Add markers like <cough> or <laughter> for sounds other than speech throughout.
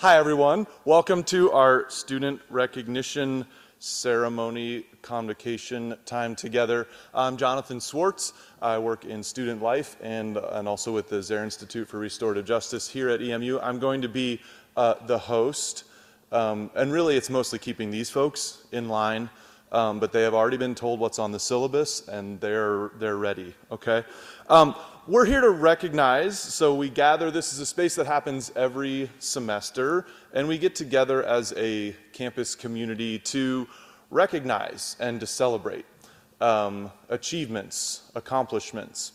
Hi, everyone. Welcome to our student recognition ceremony convocation time together. I'm Jonathan Swartz. I work in student life and, and also with the Zehr Institute for Restorative Justice here at EMU. I'm going to be uh, the host, um, and really it's mostly keeping these folks in line. Um, but they have already been told what's on the syllabus and they're, they're ready, okay? Um, we're here to recognize, so we gather, this is a space that happens every semester, and we get together as a campus community to recognize and to celebrate um, achievements, accomplishments.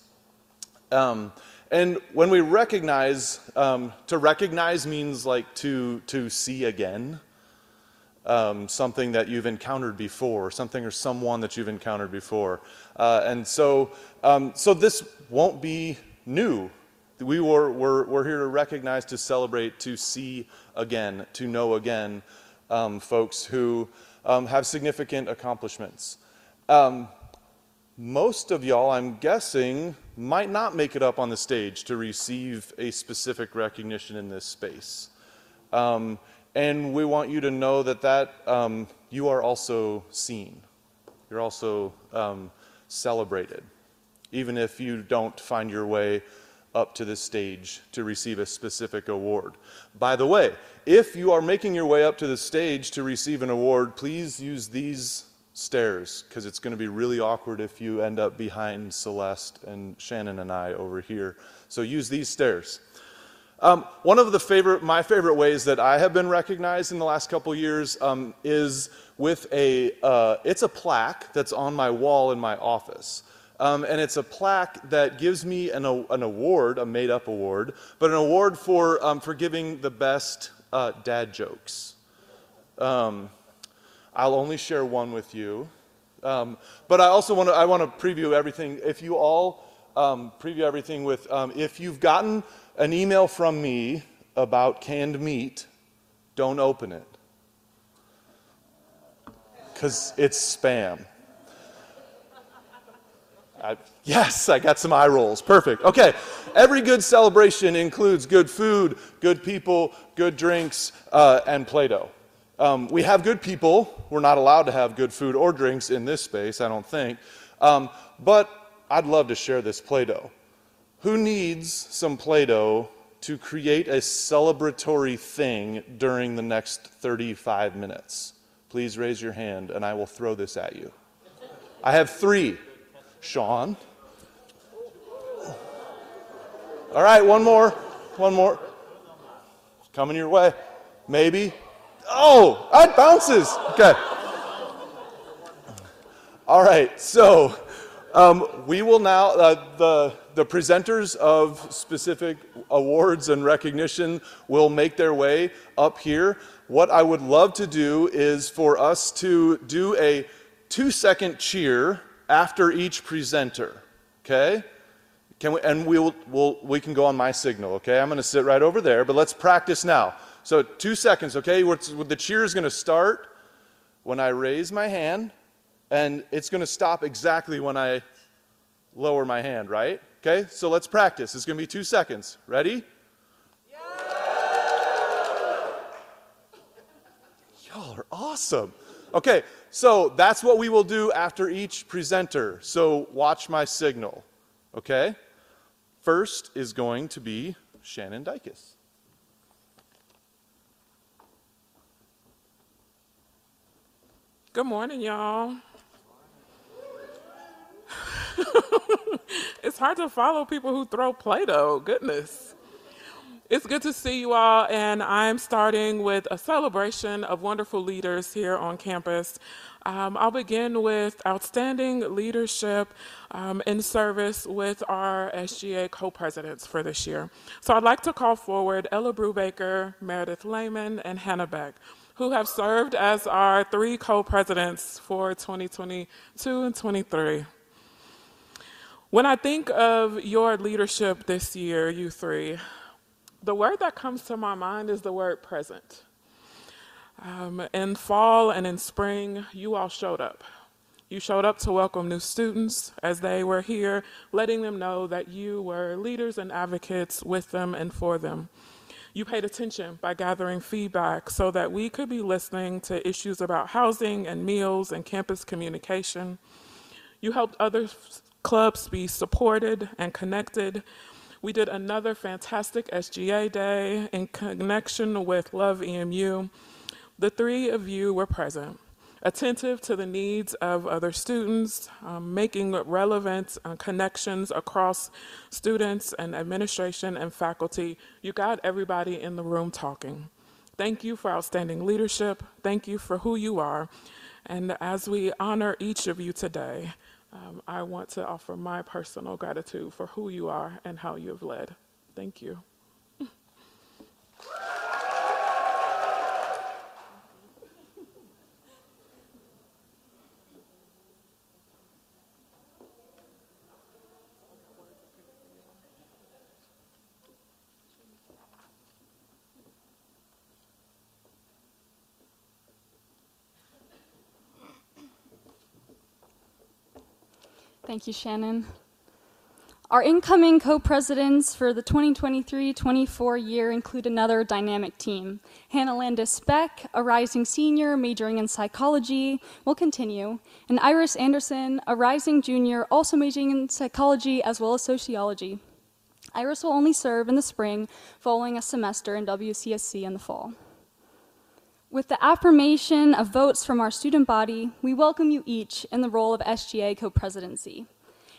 Um, and when we recognize, um, to recognize means like to, to see again. Um, something that you've encountered before, something or someone that you've encountered before. Uh, and so, um, so this won't be new. We were, we're, we're here to recognize, to celebrate, to see again, to know again um, folks who um, have significant accomplishments. Um, most of y'all, I'm guessing, might not make it up on the stage to receive a specific recognition in this space. Um, and we want you to know that, that um, you are also seen. You're also um, celebrated, even if you don't find your way up to the stage to receive a specific award. By the way, if you are making your way up to the stage to receive an award, please use these stairs because it's going to be really awkward if you end up behind Celeste and Shannon and I over here. So use these stairs. Um, one of the favorite, my favorite ways that I have been recognized in the last couple years um, is with a, uh, it's a plaque that's on my wall in my office. Um, and it's a plaque that gives me an, an, award, a made up award, but an award for, um, for giving the best uh, dad jokes. Um, I'll only share one with you. Um, but I also want to I want to preview everything. If you all preview everything with, if you've gotten an email from me about canned meat, don't open it. Because it's spam. I, yes, I got some eye rolls. Perfect. Okay. Every good celebration includes good food, good people, good drinks, uh, and Play Doh. Um, we have good people. We're not allowed to have good food or drinks in this space, I don't think. Um, but I'd love to share this Play Doh. Who needs some Play Doh to create a celebratory thing during the next 35 minutes? Please raise your hand and I will throw this at you. I have three. Sean. All right, one more. One more. Coming your way. Maybe. Oh, it bounces. Okay. All right, so um, we will now, uh, the the presenters of specific awards and recognition will make their way up here. What I would love to do is for us to do a two second cheer after each presenter. Okay? Can we, and we'll, we'll, we can go on my signal, okay? I'm to sit right over there, but let's practice now. So, two seconds, okay? The cheer is to start when I raise my hand, and it's to stop exactly when I lower my hand, right? Okay, so let's practice. It's going to be two seconds. Ready? Y'all are awesome. Okay, so that's what we will do after each presenter. So watch my signal. Okay? First is going to be Shannon Dykes. Good morning, y'all. <laughs> it's hard to follow people who throw Play Doh. Goodness. It's good to see you all, and I'm starting with a celebration of wonderful leaders here on campus. Um, I'll begin with outstanding leadership um, in service with our SGA co presidents for this year. So I'd like to call forward Ella Brubaker, Meredith Lehman, and Hannah Beck who have served as our three co presidents for 2022 and 23. When I think of your leadership this year, you three, the word that comes to my mind is the word present. Um, in fall and in spring, you all showed up. You showed up to welcome new students as they were here, letting them know that you were leaders and advocates with them and for them. You paid attention by gathering feedback so that we could be listening to issues about housing and meals and campus communication. You helped other clubs be supported and connected. We did another fantastic SGA day in connection with Love EMU. The three of you were present, attentive to the needs of other students, um, making relevant uh, connections across students and administration and faculty. You got everybody in the room talking. Thank you for outstanding leadership. Thank you for who you are. And as we honor each of you today, um, I want to offer my personal gratitude for who you are and how you have led. Thank you. Thank you, Shannon. Our incoming co-presidents for the 2023-24 year include another dynamic team. Hannah Landis Beck, a rising senior majoring in psychology, will continue, and Iris Anderson, a rising junior also majoring in psychology as well as sociology. Iris will only serve in the spring, following a semester in WCSC in the fall. With the affirmation of votes from our student body, we welcome you each in the role of SGA co-presidency.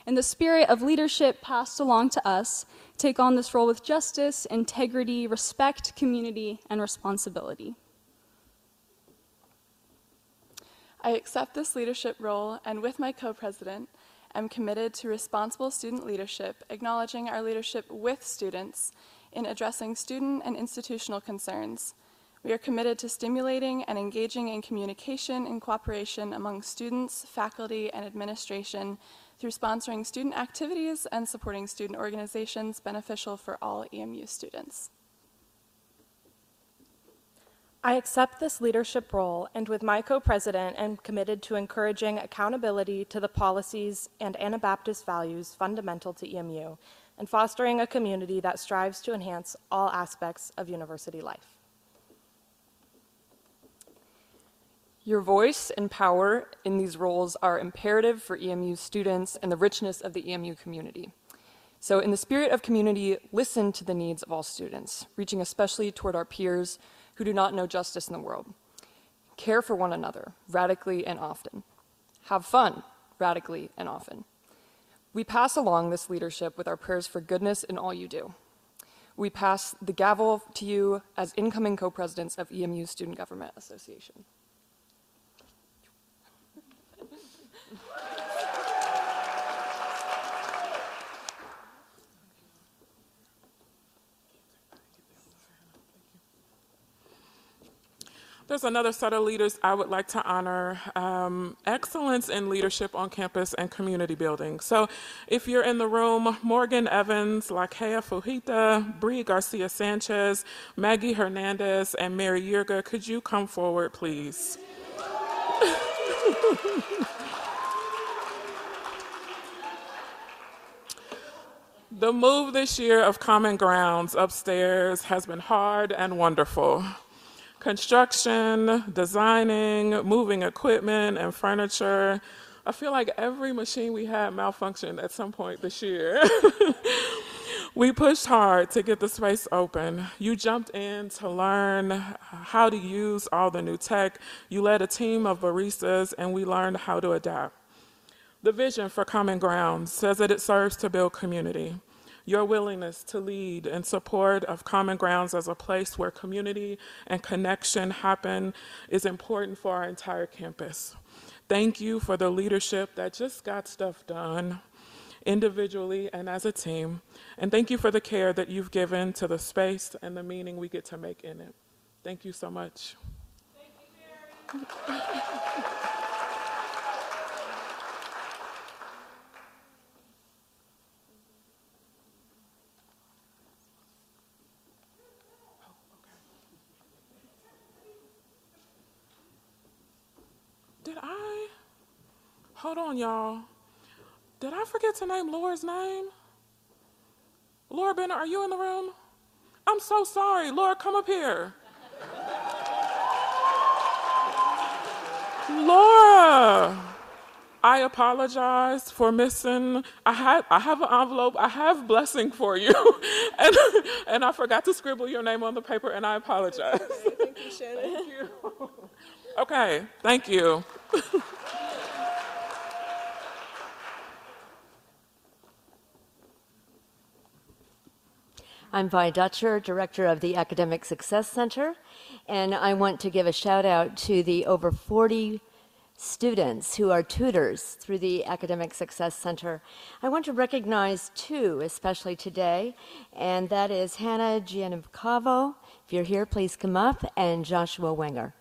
In the spirit of leadership passed along to us, take on this role with justice, integrity, respect, community, and responsibility. I accept this leadership role and with my co-president, am committed to responsible student leadership, acknowledging our leadership with students in addressing student and institutional concerns, we are committed to stimulating and engaging in communication and cooperation among students, faculty, and administration through sponsoring student activities and supporting student organizations beneficial for all EMU students. I accept this leadership role and with my co-president am committed to encouraging accountability to the policies and Anabaptist values fundamental to EMU and fostering a community that strives to enhance all aspects of university life. Your voice and power in these roles are imperative for EMU students and the richness of the EMU community. So, in the spirit of community, listen to the needs of all students, reaching especially toward our peers who do not know justice in the world. Care for one another radically and often. Have fun radically and often. We pass along this leadership with our prayers for goodness in all you do. We pass the gavel to you as incoming co presidents of EMU Student Government Association. There's another set of leaders I would like to honor um, excellence in leadership on campus and community building. So, if you're in the room, Morgan Evans, Lakea Fujita, Bree Garcia Sanchez, Maggie Hernandez, and Mary Yurga, could you come forward, please? <laughs> the move this year of Common Grounds upstairs has been hard and wonderful construction, designing, moving equipment and furniture. I feel like every machine we had malfunctioned at some point this year. <laughs> we pushed hard to get the space open. You jumped in to learn how to use all the new tech. You led a team of baristas, and we learned how to adapt. The vision for Common Ground says that it serves to build community. Your willingness to lead in support of Common Grounds as a place where community and connection happen is important for our entire campus. Thank you for the leadership that just got stuff done individually and as a team. And thank you for the care that you've given to the space and the meaning we get to make in it. Thank you so much. Thank you, <laughs> Hold on, y'all. Did I forget to name Laura's name? Laura Bennett, are you in the room? I'm so sorry. Laura, come up here. Laura, I apologize for missing. I have I have an envelope. I have blessing for you, <laughs> and and I forgot to scribble your name on the paper, and I apologize. Thank you, Shannon. Thank you. Okay, thank you. <laughs> I'm Vi Dutcher, Director of the Academic Success Center, and I want to give a shout out to the over 40 students who are tutors through the Academic Success Center. I want to recognize two, especially today, and that is Hannah Giannicavo. If you're here, please come up, and Joshua Wenger.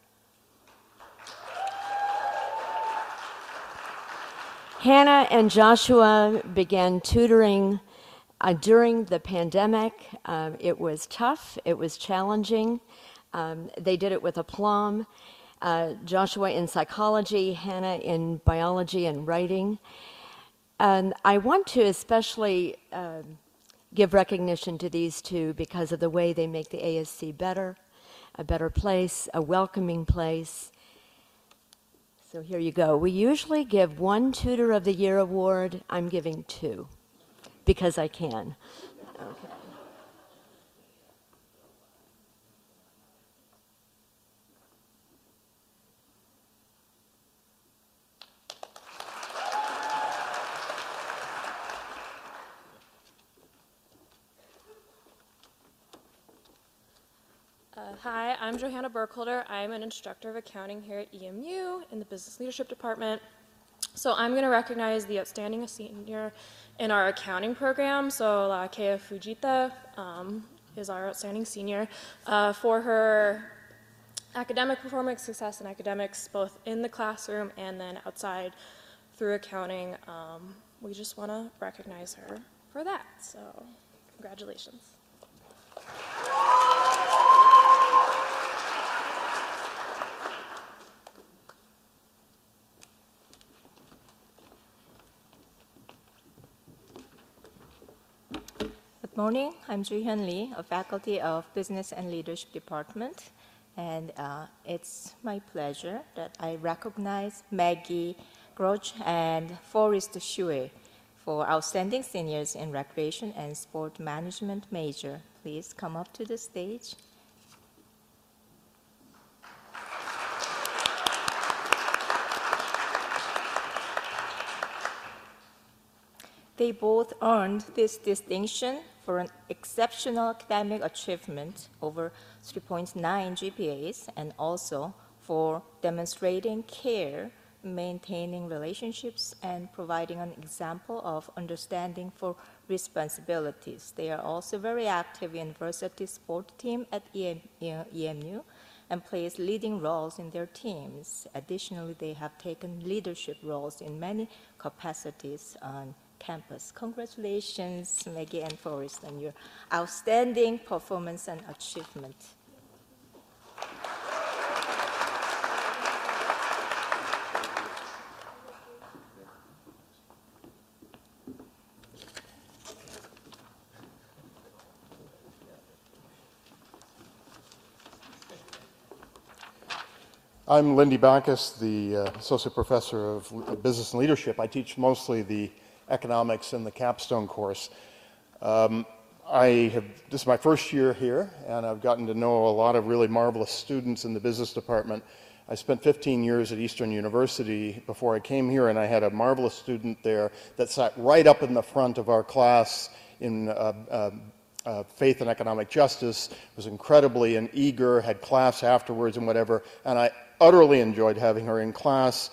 Hannah and Joshua began tutoring uh, during the pandemic. Um, it was tough, it was challenging. Um, they did it with aplomb. Uh, Joshua in psychology, Hannah in biology and writing. And I want to especially uh, give recognition to these two because of the way they make the ASC better, a better place, a welcoming place. So here you go. We usually give one Tutor of the Year award. I'm giving two because I can. Okay. Uh, hi, I'm Johanna Burkholder. I'm an instructor of accounting here at EMU in the Business Leadership Department. So I'm going to recognize the outstanding senior in our accounting program. So uh, Kea Fujita um, is our outstanding senior uh, for her academic performance, success in academics, both in the classroom and then outside through accounting. Um, we just want to recognize her for that. So congratulations. Good morning. I'm Ju-Hyun Lee, a faculty of Business and Leadership Department. And uh, it's my pleasure that I recognize Maggie Groch and Forrest Shue for outstanding seniors in recreation and sport management major. Please come up to the stage. They both earned this distinction for an exceptional academic achievement over 3.9 GPAs and also for demonstrating care, maintaining relationships, and providing an example of understanding for responsibilities. They are also very active in varsity sport team at EM, EMU and plays leading roles in their teams. Additionally, they have taken leadership roles in many capacities campus. Congratulations, Maggie and Forrest, on your outstanding performance and achievement. I'm Lindy Backues, the uh, Associate Professor of Business and Leadership. I teach mostly the economics in the capstone course. Um, I have, this is my first year here, and I've gotten to know a lot of really marvelous students in the business department. I spent 15 years at Eastern University before I came here, and I had a marvelous student there that sat right up in the front of our class in uh, uh, uh, faith and economic justice, was incredibly and eager, had class afterwards and whatever, and I utterly enjoyed having her in class.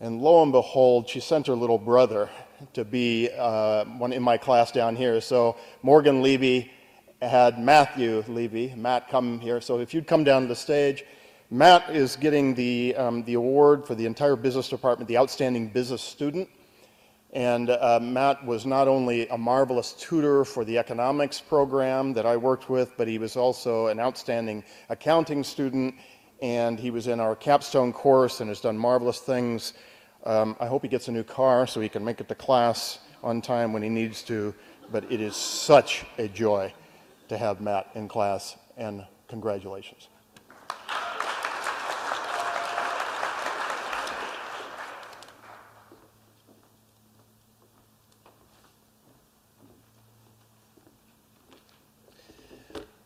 And lo and behold, she sent her little brother to be uh, one in my class down here. So Morgan Levy had Matthew Levy, Matt, come here. So if you'd come down to the stage, Matt is getting the, um, the award for the entire business department, the outstanding business student. And uh, Matt was not only a marvelous tutor for the economics program that I worked with, but he was also an outstanding accounting student. And he was in our capstone course and has done marvelous things um, I hope he gets a new car so he can make it to class on time when he needs to, but it is such a joy to have Matt in class, and congratulations.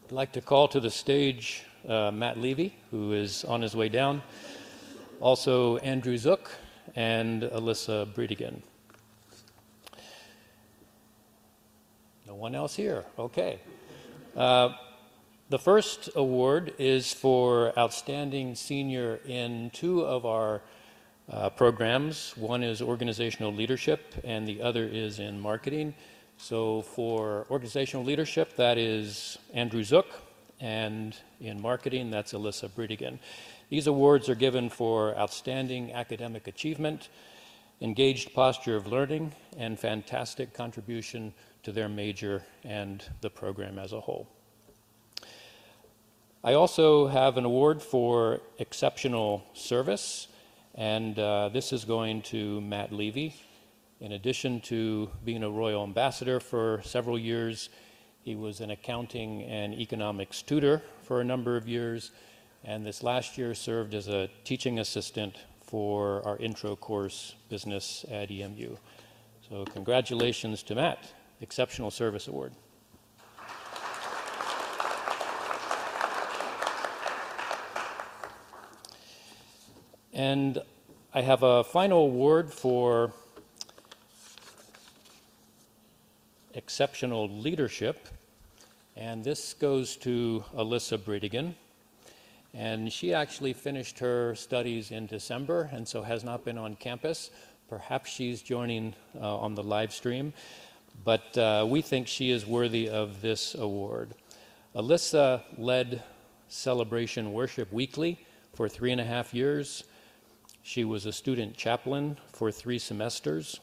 I'd like to call to the stage uh, Matt Levy, who is on his way down, also Andrew Zook and Alyssa Breedigan. No one else here. Okay. Uh, the first award is for Outstanding Senior in two of our uh, programs. One is Organizational Leadership, and the other is in Marketing. So for organizational leadership, that is Andrew Zook, and in marketing, that's Alyssa Breedigan. These awards are given for outstanding academic achievement, engaged posture of learning, and fantastic contribution to their major and the program as a whole. I also have an award for exceptional service, and uh, this is going to Matt Levy. In addition to being a Royal Ambassador for several years, he was an accounting and economics tutor for a number of years, and this last year served as a teaching assistant for our intro course business at EMU. So, congratulations to Matt, Exceptional Service Award. And I have a final award for exceptional leadership. And this goes to Alyssa Breedigan. And she actually finished her studies in December and so has not been on campus. Perhaps she's joining uh, on the live stream, but uh, we think she is worthy of this award. Alyssa led Celebration Worship Weekly for three and a half years. She was a student chaplain for three semesters.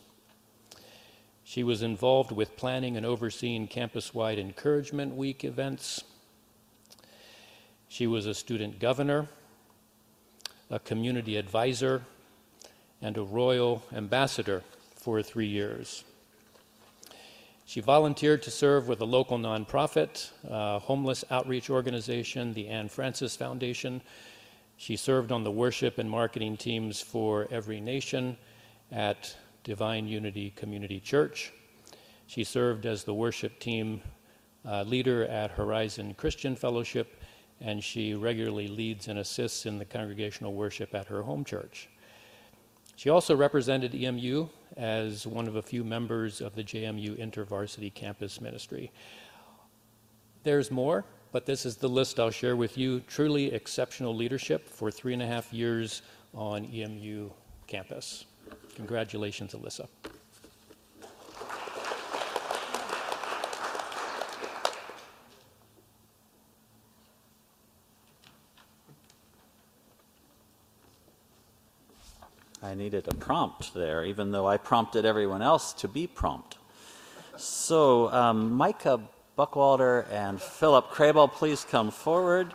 She was involved with planning and overseeing campus wide Encouragement Week events. She was a student governor, a community advisor, and a royal ambassador for three years. She volunteered to serve with a local nonprofit, homeless outreach organization, the Anne Francis Foundation. She served on the worship and marketing teams for Every Nation at Divine Unity Community Church. She served as the worship team uh, leader at Horizon Christian Fellowship, and she regularly leads and assists in the congregational worship at her home church. She also represented EMU as one of a few members of the JMU InterVarsity Campus Ministry. There's more, but this is the list I'll share with you. Truly exceptional leadership for three and a half years on EMU campus. Congratulations, Alyssa. I needed a prompt there, even though I prompted everyone else to be prompt. So, um, Micah Buckwalter and Philip Crable, please come forward.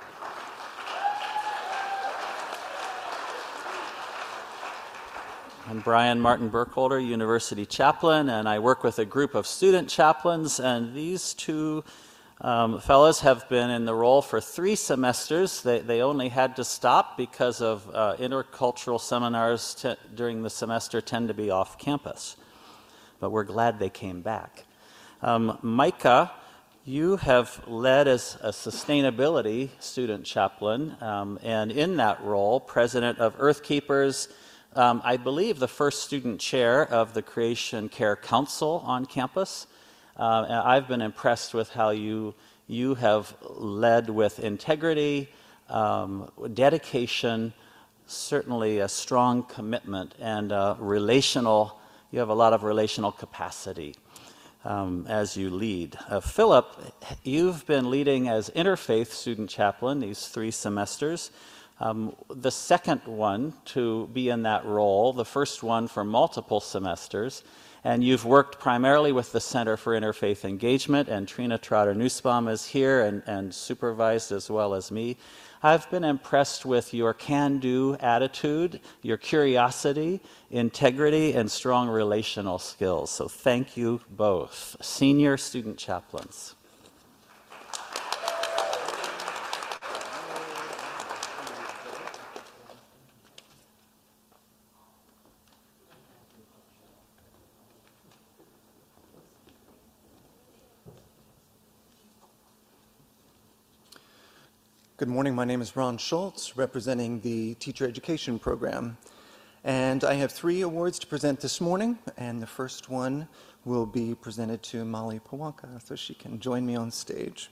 I'm Brian Martin Burkholder, University Chaplain, and I work with a group of student chaplains. And these two um, fellows have been in the role for three semesters. They, they only had to stop because of uh, intercultural seminars t- during the semester tend to be off campus. But we're glad they came back. Um, Micah, you have led as a sustainability student chaplain, um, and in that role, president of Earthkeepers um, I believe, the first student chair of the Creation Care Council on campus. Uh, I've been impressed with how you, you have led with integrity, um, dedication, certainly a strong commitment, and uh, relational, you have a lot of relational capacity. Um, as you lead. Uh, Philip, you've been leading as interfaith student chaplain these three semesters. Um, the second one to be in that role, the first one for multiple semesters, and you've worked primarily with the Center for Interfaith Engagement, and Trina Trotter Nussbaum is here and, and supervised as well as me. I've been impressed with your can do attitude, your curiosity, integrity, and strong relational skills. So thank you both. Senior student chaplains. Good morning. My name is Ron Schultz, representing the Teacher Education Program. And I have three awards to present this morning, and the first one will be presented to Molly Pawanka, so she can join me on stage.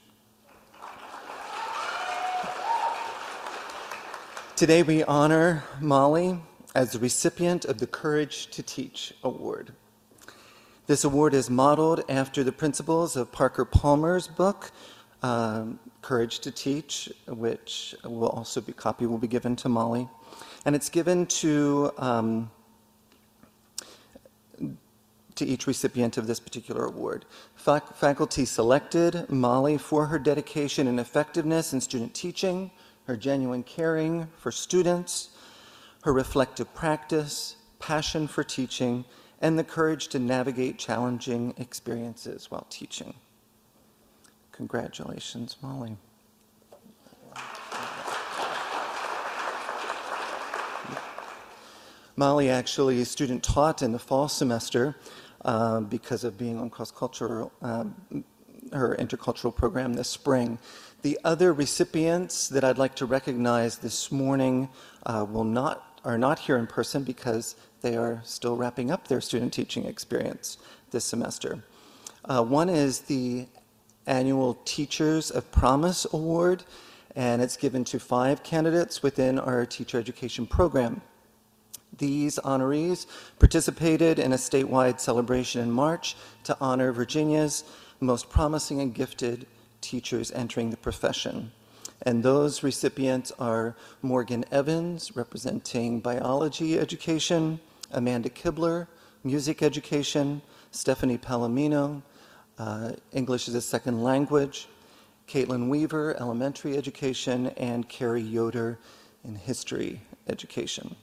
Today we honor Molly as the recipient of the Courage to Teach Award. This award is modeled after the principles of Parker Palmer's book, um, Courage to Teach, which will also be copy will be given to Molly, and it's given to um, to each recipient of this particular award. Fac- faculty selected Molly for her dedication and effectiveness in student teaching, her genuine caring for students, her reflective practice, passion for teaching, and the courage to navigate challenging experiences while teaching. Congratulations, Molly. Molly actually a student taught in the fall semester uh, because of being on cross-cultural, um, her intercultural program this spring. The other recipients that I'd like to recognize this morning uh, will not, are not here in person because they are still wrapping up their student teaching experience this semester. Uh, one is the annual Teachers of Promise Award, and it's given to five candidates within our teacher education program. These honorees participated in a statewide celebration in March to honor Virginia's most promising and gifted teachers entering the profession. And those recipients are Morgan Evans, representing biology education, Amanda Kibler, music education, Stephanie Palomino, uh, English as a second language, Caitlin Weaver, elementary education, and Carrie Yoder in history education.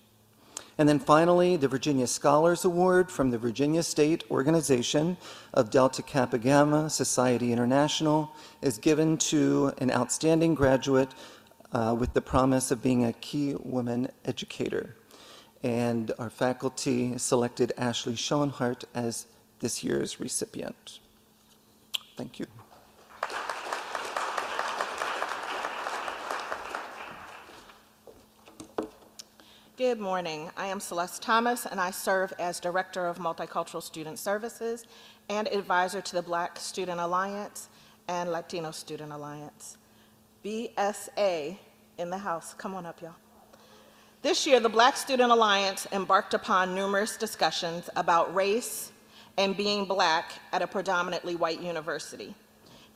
And then finally, the Virginia Scholars Award from the Virginia State Organization of Delta Kappa Gamma Society International is given to an outstanding graduate uh, with the promise of being a key woman educator. And our faculty selected Ashley Schoenhart as this year's recipient. Thank you. Good morning. I am Celeste Thomas, and I serve as Director of Multicultural Student Services and advisor to the Black Student Alliance and Latino Student Alliance. BSA in the house. Come on up, y'all. This year, the Black Student Alliance embarked upon numerous discussions about race and being black at a predominantly white university.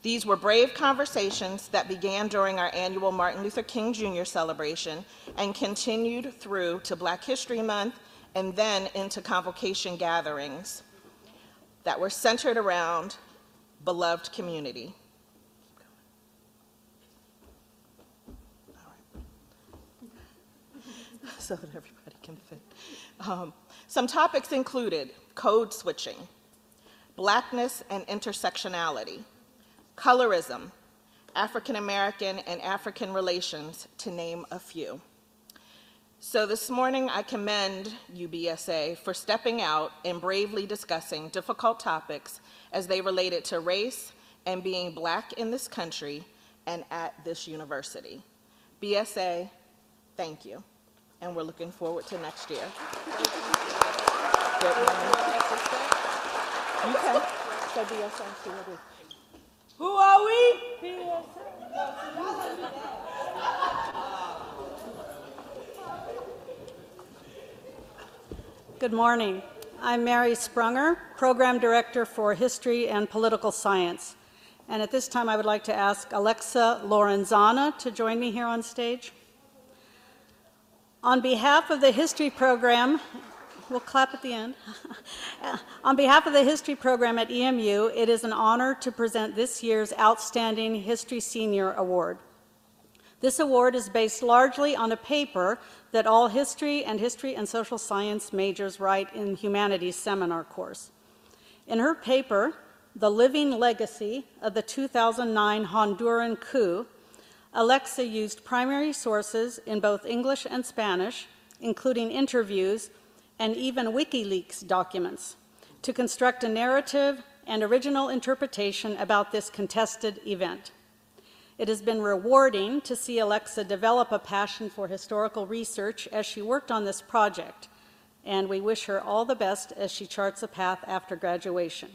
These were brave conversations that began during our annual Martin Luther King Jr. celebration and continued through to Black History Month and then into convocation gatherings that were centered around beloved community. <laughs> so that everybody can fit. Um, some topics included code switching, blackness and intersectionality, colorism, African American and African relations, to name a few. So this morning, I commend UBSA for stepping out and bravely discussing difficult topics as they related to race and being black in this country and at this university. BSA, thank you. And we're looking forward to next year. <laughs> Good morning. You can. Who are we? Good morning. I'm Mary Sprunger, Program Director for History and Political Science. And at this time, I would like to ask Alexa Lorenzana to join me here on stage. On behalf of the History Program, we'll clap at the end. <laughs> on behalf of the History Program at EMU, it is an honor to present this year's Outstanding History Senior Award. This award is based largely on a paper that all history and history and social science majors write in humanities seminar course. In her paper, The Living Legacy of the 2009 Honduran Coup, Alexa used primary sources in both English and Spanish, including interviews and even WikiLeaks documents, to construct a narrative and original interpretation about this contested event. It has been rewarding to see Alexa develop a passion for historical research as she worked on this project, and we wish her all the best as she charts a path after graduation.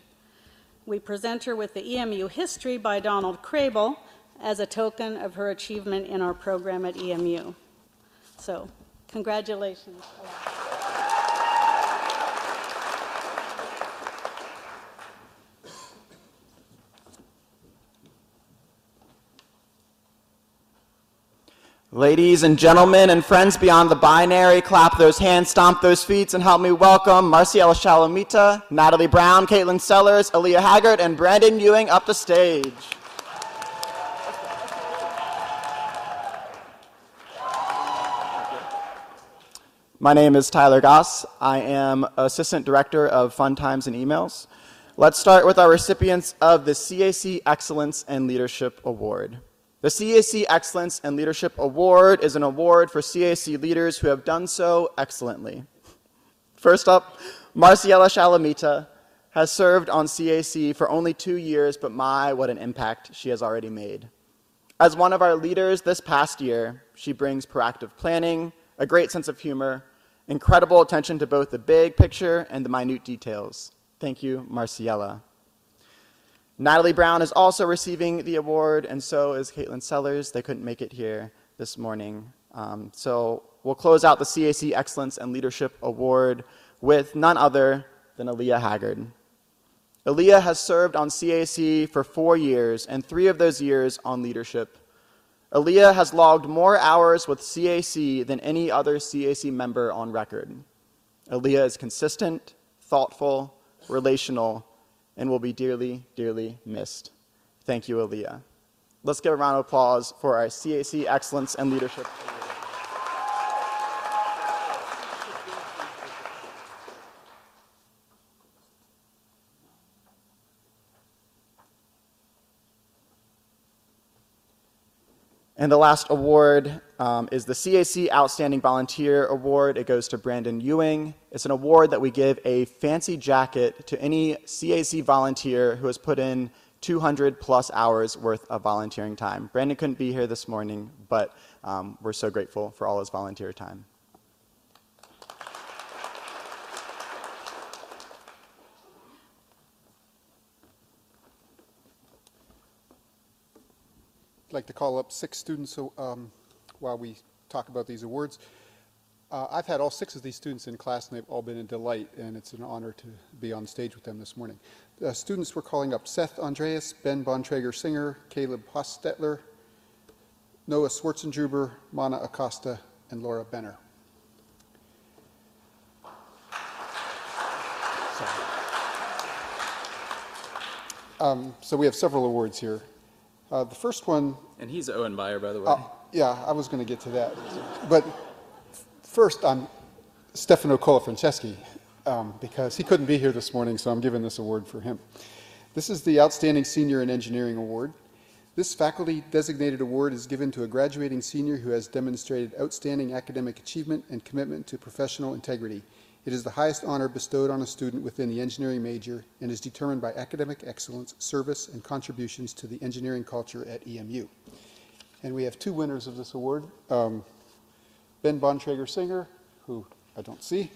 We present her with the EMU History by Donald Kraybill as a token of her achievement in our program at EMU. So, congratulations. Ladies and gentlemen and friends beyond the binary, clap those hands, stomp those feet, and help me welcome Marciela Shalamita, Natalie Brown, Caitlin Sellers, Aaliyah Haggard, and Brandon Ewing up the stage. My name is Tyler Goss. I am Assistant Director of Fun Times and Emails. Let's start with our recipients of the CAC Excellence and Leadership Award. The CAC Excellence and Leadership Award is an award for CAC leaders who have done so excellently. First up, Marciela Shalamita has served on CAC for only two years, but my, what an impact she has already made. As one of our leaders this past year, she brings proactive planning, a great sense of humor, incredible attention to both the big picture and the minute details. Thank you, Marciela. Natalie Brown is also receiving the award, and so is Caitlin Sellers. They couldn't make it here this morning. Um, so we'll close out the CAC Excellence and Leadership Award with none other than Aaliyah Haggard. Aaliyah has served on CAC for four years, and three of those years on leadership. Aaliyah has logged more hours with CAC than any other CAC member on record. Aaliyah is consistent, thoughtful, relational, and will be dearly, dearly missed. Thank you, Aaliyah. Let's give a round of applause for our CAC Excellence and Leadership. And the last award um, is the CAC Outstanding Volunteer Award. It goes to Brandon Ewing. It's an award that we give a fancy jacket to any CAC volunteer who has put in 200 plus hours worth of volunteering time. Brandon couldn't be here this morning, but um, we're so grateful for all his volunteer time. I'd like to call up six students um, while we talk about these awards. Uh, I've had all six of these students in class, and they've all been a delight, and it's an honor to be on stage with them this morning. The students we're calling up Seth Andreas, Ben Bontrager Singer, Caleb Hostetler, Noah Schwartzentruber, Mana Acosta, and Laura Benner. Um, so we have several awards here. Uh, the first one. And he's Owen Byer, by the way. Uh, yeah, I was going to get to that. But first, I'm Stefano Colafranceschi, um, because he couldn't be here this morning, so I'm giving this award for him. This is the Outstanding Senior in Engineering Award. This faculty designated award is given to a graduating senior who has demonstrated outstanding academic achievement and commitment to professional integrity. It is the highest honor bestowed on a student within the engineering major and is determined by academic excellence, service, and contributions to the engineering culture at EMU. And we have two winners of this award um, Ben Bontrager Singer, who I don't see,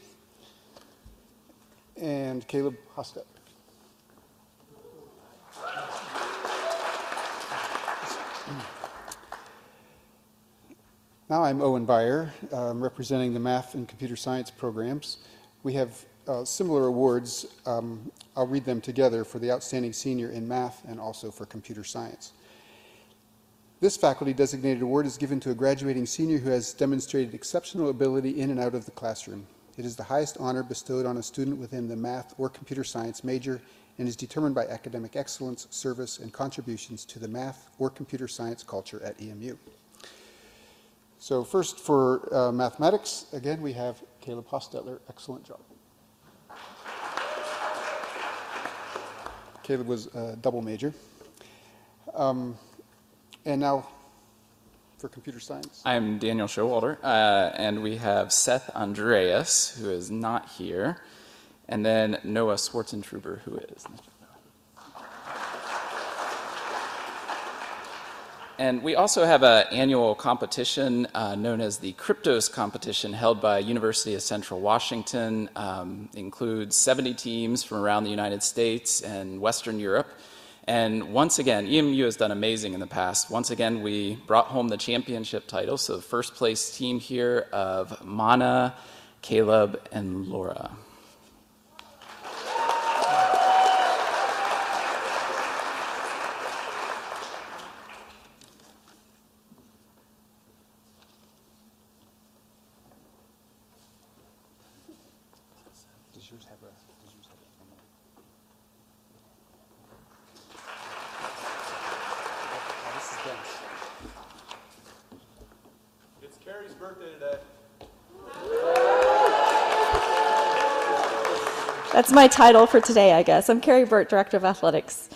and Caleb Hostet. Now I'm Owen Byer, um, representing the math and computer science programs. We have uh, similar awards. Um, I'll read them together for the Outstanding Senior in Math and also for Computer Science. This faculty designated award is given to a graduating senior who has demonstrated exceptional ability in and out of the classroom. It is the highest honor bestowed on a student within the math or computer science major and is determined by academic excellence, service, and contributions to the math or computer science culture at EMU. So first for uh, mathematics, again, we have Caleb Hostetler. Excellent job. Caleb was a double major. Um, and now for computer science. I'm Daniel Showalter, uh, and we have Seth Andreas, who is not here, and then Noah Schwartzentruber, who is. And we also have an annual competition uh, known as the Kryptos competition held by University of Central Washington. Um, includes 70 teams from around the United States and Western Europe. And once again, EMU has done amazing in the past. Once again, we brought home the championship title. So first place team here of Mana, Caleb, and Laura. That's my title for today, I guess. I'm Carrie Burt, Director of Athletics.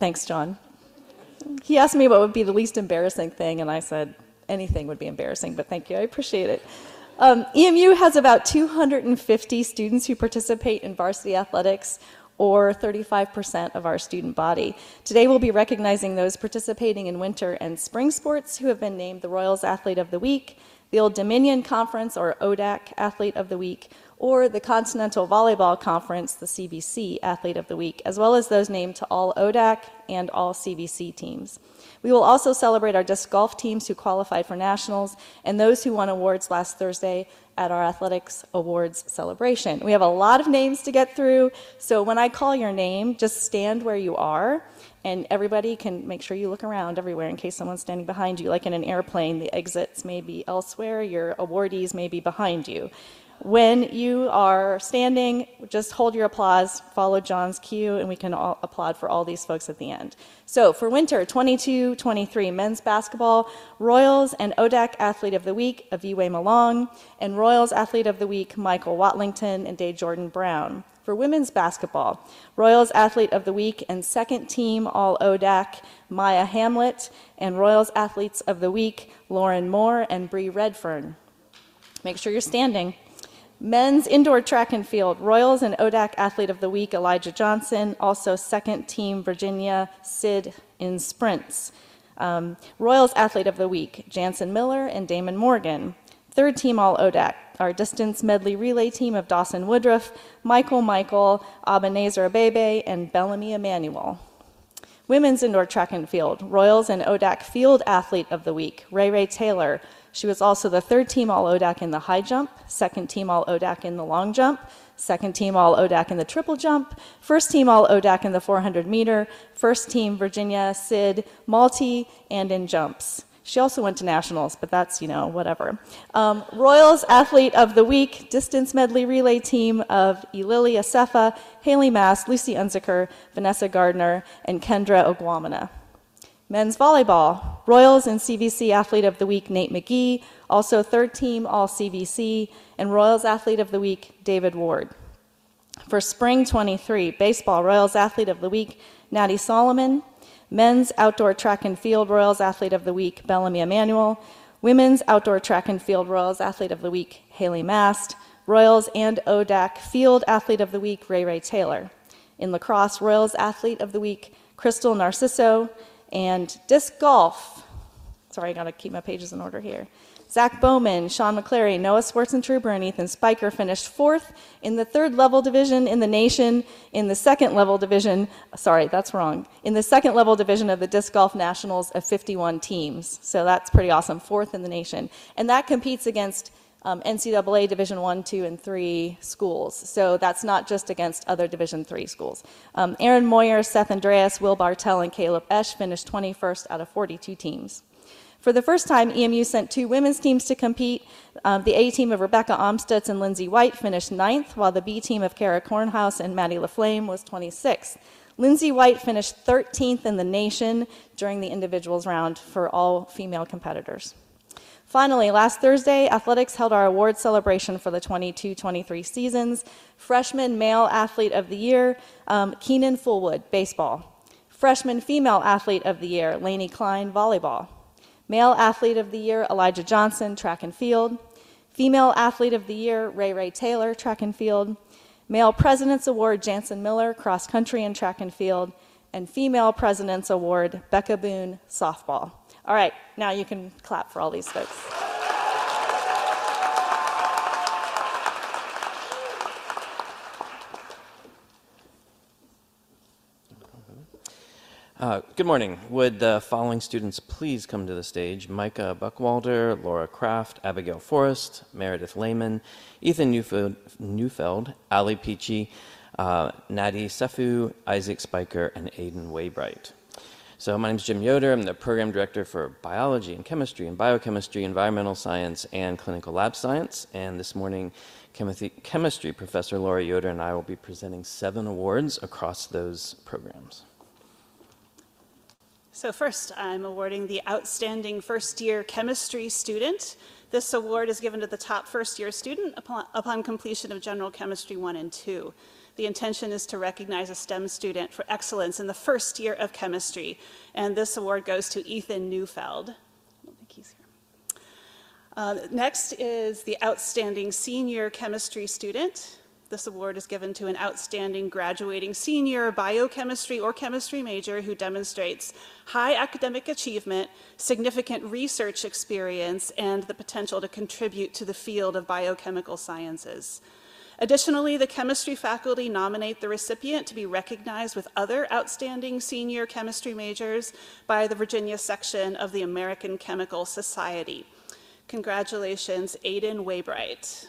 Thanks, John. He asked me what would be the least embarrassing thing, and I said anything would be embarrassing, but thank you. I appreciate it. Um, EMU has about 250 students who participate in varsity athletics, or 35% of our student body. Today we'll be recognizing those participating in winter and spring sports who have been named the Royals Athlete of the Week, the Old Dominion Conference, or ODAC Athlete of the Week, or the Continental Volleyball Conference, the CVC Athlete of the Week, as well as those named to all ODAC and all CVC teams. We will also celebrate our disc golf teams who qualified for nationals and those who won awards last Thursday at our athletics awards celebration. We have a lot of names to get through, so when I call your name, just stand where you are and everybody can make sure you look around everywhere in case someone's standing behind you. Like in an airplane, the exits may be elsewhere, your awardees may be behind you. When you are standing, just hold your applause, follow John's cue, and we can all applaud for all these folks at the end. So for winter 22 23 men's basketball, Royals and ODAC Athlete of the Week, Aviwe Malong, and Royals Athlete of the Week, Michael Watlington and Day Jordan Brown. For women's basketball, Royals Athlete of the Week and second team All ODAC, Maya Hamlet, and Royals Athletes of the Week, Lauren Moore and Bree Redfern. Make sure you're standing. Men's indoor track and field, Royals and ODAC Athlete of the Week, Elijah Johnson. Also, second team Virginia Sid in sprints. Um, Royals Athlete of the Week, Jansen Miller and Damon Morgan. Third team All ODAC, our distance medley relay team of Dawson Woodruff, Michael Michael, Abanezer Abebe, and Bellamy Emmanuel. Women's indoor track and field, Royals and ODAC Field Athlete of the Week, Ray Ray Taylor. She was also the third team All ODAC in the high jump, second team All ODAC in the long jump, second team All ODAC in the triple jump, first team All ODAC in the 400 meter, first team Virginia Sid multi, and in jumps. She also went to nationals, but that's, you know, whatever. Um, Royals Athlete of the Week, distance medley relay team of Ilili Asefa, Haley Mast, Lucy Unziker, Vanessa Gardner, and Kendra Ogwamana. Men's volleyball, Royals and CVC Athlete of the Week, Nate McGee, also third team All CVC, and Royals Athlete of the Week, David Ward. For spring 23, baseball, Royals Athlete of the Week, Natty Solomon, Men's Outdoor Track and Field Royals Athlete of the Week, Bellamy Emanuel. Women's Outdoor Track and Field Royals Athlete of the Week, Haley Mast. Royals and ODAC Field Athlete of the Week, Ray Ray Taylor. In lacrosse, Royals Athlete of the Week, Crystal Narciso. And disc golf, sorry, I gotta keep my pages in order here. Zach Bowman, Sean McClary, Noah Schwartzentruber, and Ethan Spiker finished fourth in the third level division in the nation, in the second level division, sorry, that's wrong, in the second level division of the Disc Golf Nationals of 51 teams. So that's pretty awesome, fourth in the nation. And that competes against um, NCAA Division One, Two, and Three schools. So that's not just against other Division Three schools. Um, Aaron Moyer, Seth Andreas, Will Bartell, and Caleb Esch finished 21st out of 42 teams. For the first time, EMU sent two women's teams to compete. Um, the A team of Rebecca Amstutz and Lindsay White finished ninth, while the B team of Kara Kornhaus and Maddie LaFlame was 26th. Lindsay White finished 13th in the nation during the individuals round for all female competitors. Finally, last Thursday, athletics held our award celebration for the 22 23 seasons. Freshman Male Athlete of the Year, um, Keenan Fullwood, baseball. Freshman Female Athlete of the Year, Lainey Klein, volleyball. Male Athlete of the Year, Elijah Johnson, track and field. Female Athlete of the Year, Ray Ray Taylor, track and field. Male President's Award, Jansen Miller, cross country and track and field. And Female President's Award, Becca Boone, softball. All right, now you can clap for all these folks. Uh, good morning. Would the following students please come to the stage? Micah Buckwalter, Laura Kraft, Abigail Forrest, Meredith Lehman, Ethan Neufeld, Neufeld Ali Peachy, uh, Nadi Sefu, Isaac Spiker, and Aiden Waybright. So my name is Jim Yoder. I'm the program director for biology and chemistry and biochemistry, environmental science, and clinical lab science. And this morning, chemistry professor Laura Yoder and I will be presenting seven awards across those programs. So first, I'm awarding the Outstanding First Year Chemistry Student. This award is given to the top first year student upon, upon, completion of General Chemistry 1 and 2. The intention is to recognize a STEM student for excellence in the first year of chemistry, and this award goes to Ethan Neufeld. I don't think he's here. Uh, next is the Outstanding Senior Chemistry Student. This award is given to an outstanding graduating senior biochemistry or chemistry major who demonstrates high academic achievement, significant research experience, and the potential to contribute to the field of biochemical sciences. Additionally, the chemistry faculty nominate the recipient to be recognized with other outstanding senior chemistry majors by the Virginia section of the American Chemical Society. Congratulations, Aiden Waybright.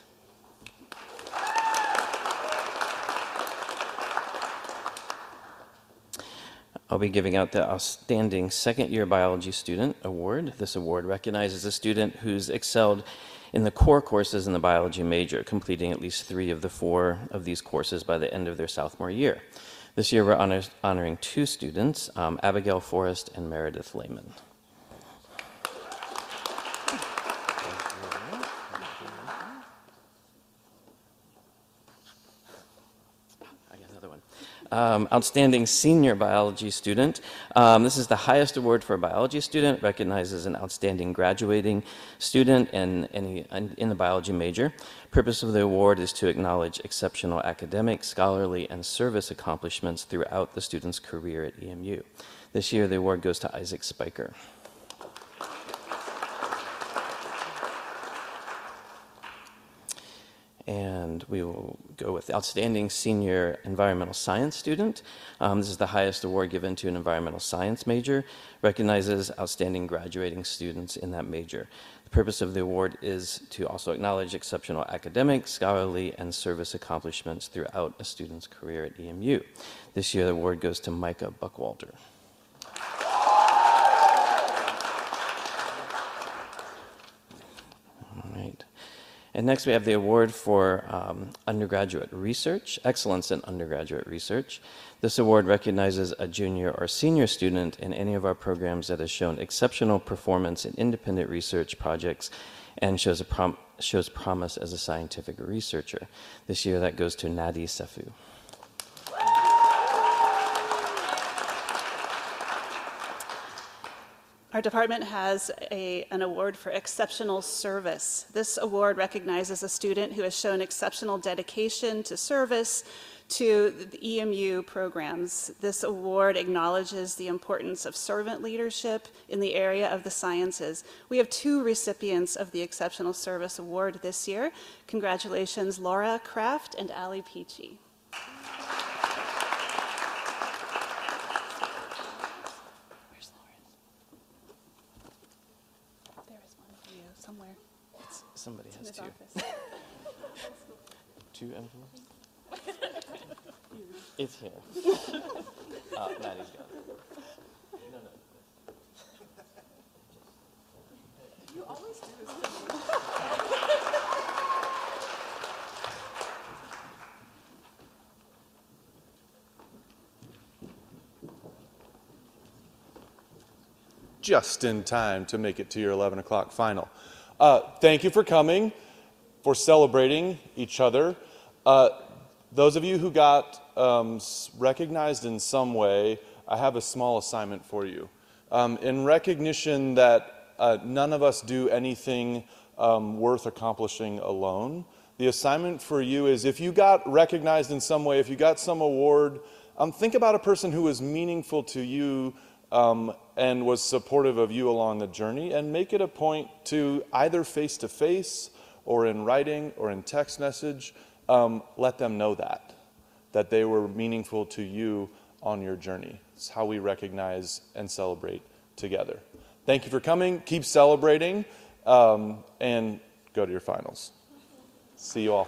I'll be giving out the Outstanding Second Year Biology Student Award. This award recognizes a student who's excelled in the core courses in the biology major, completing at least three of the four of these courses by the end of their sophomore year. This year, we're honor- honoring two students, um, Abigail Forrest and Meredith Lehman. Um, outstanding senior biology student. Um, this is the highest award for a biology student, recognizes an outstanding graduating student in, in, in the biology major. Purpose of the award is to acknowledge exceptional academic, scholarly, and service accomplishments throughout the student's career at EMU. This year, the award goes to Isaac Spiker. And we will go with Outstanding Senior Environmental Science Student. Um, this is the highest award given to an environmental science major, recognizes outstanding graduating students in that major. The purpose of the award is to also acknowledge exceptional academic, scholarly, and service accomplishments throughout a student's career at EMU. This year, the award goes to Micah Buckwalter. And next, we have the award for um, undergraduate research, excellence in undergraduate research. This award recognizes a junior or senior student in any of our programs that has shown exceptional performance in independent research projects and shows, prom- shows promise as a scientific researcher. This year, that goes to Nadi Sefu. Our department has a, an award for exceptional service. This award recognizes a student who has shown exceptional dedication to service to the EMU programs. This award acknowledges the importance of servant leadership in the area of the sciences. We have two recipients of the Exceptional Service Award this year. Congratulations, Laura Kraft and Ali Peachy. Somebody has two. <laughs> two envelopes? <laughs> it's here. oh, <laughs> Maddie's got it. No, no. You always do this. Just in time to make it to your 11 o'clock final. Uh, thank you for coming, for celebrating each other. Uh, those of you who got um, recognized in some way, I have a small assignment for you. Um, in recognition that uh, none of us do anything um, worth accomplishing alone, the assignment for you is if you got recognized in some way, if you got some award, um, think about a person who was meaningful to you um, and was supportive of you along the journey, and make it a point to either face to face or in writing or in text message, um, let them know that, that they were meaningful to you on your journey. It's how we recognize and celebrate together. Thank you for coming. Keep celebrating um, and go to your finals. See you all.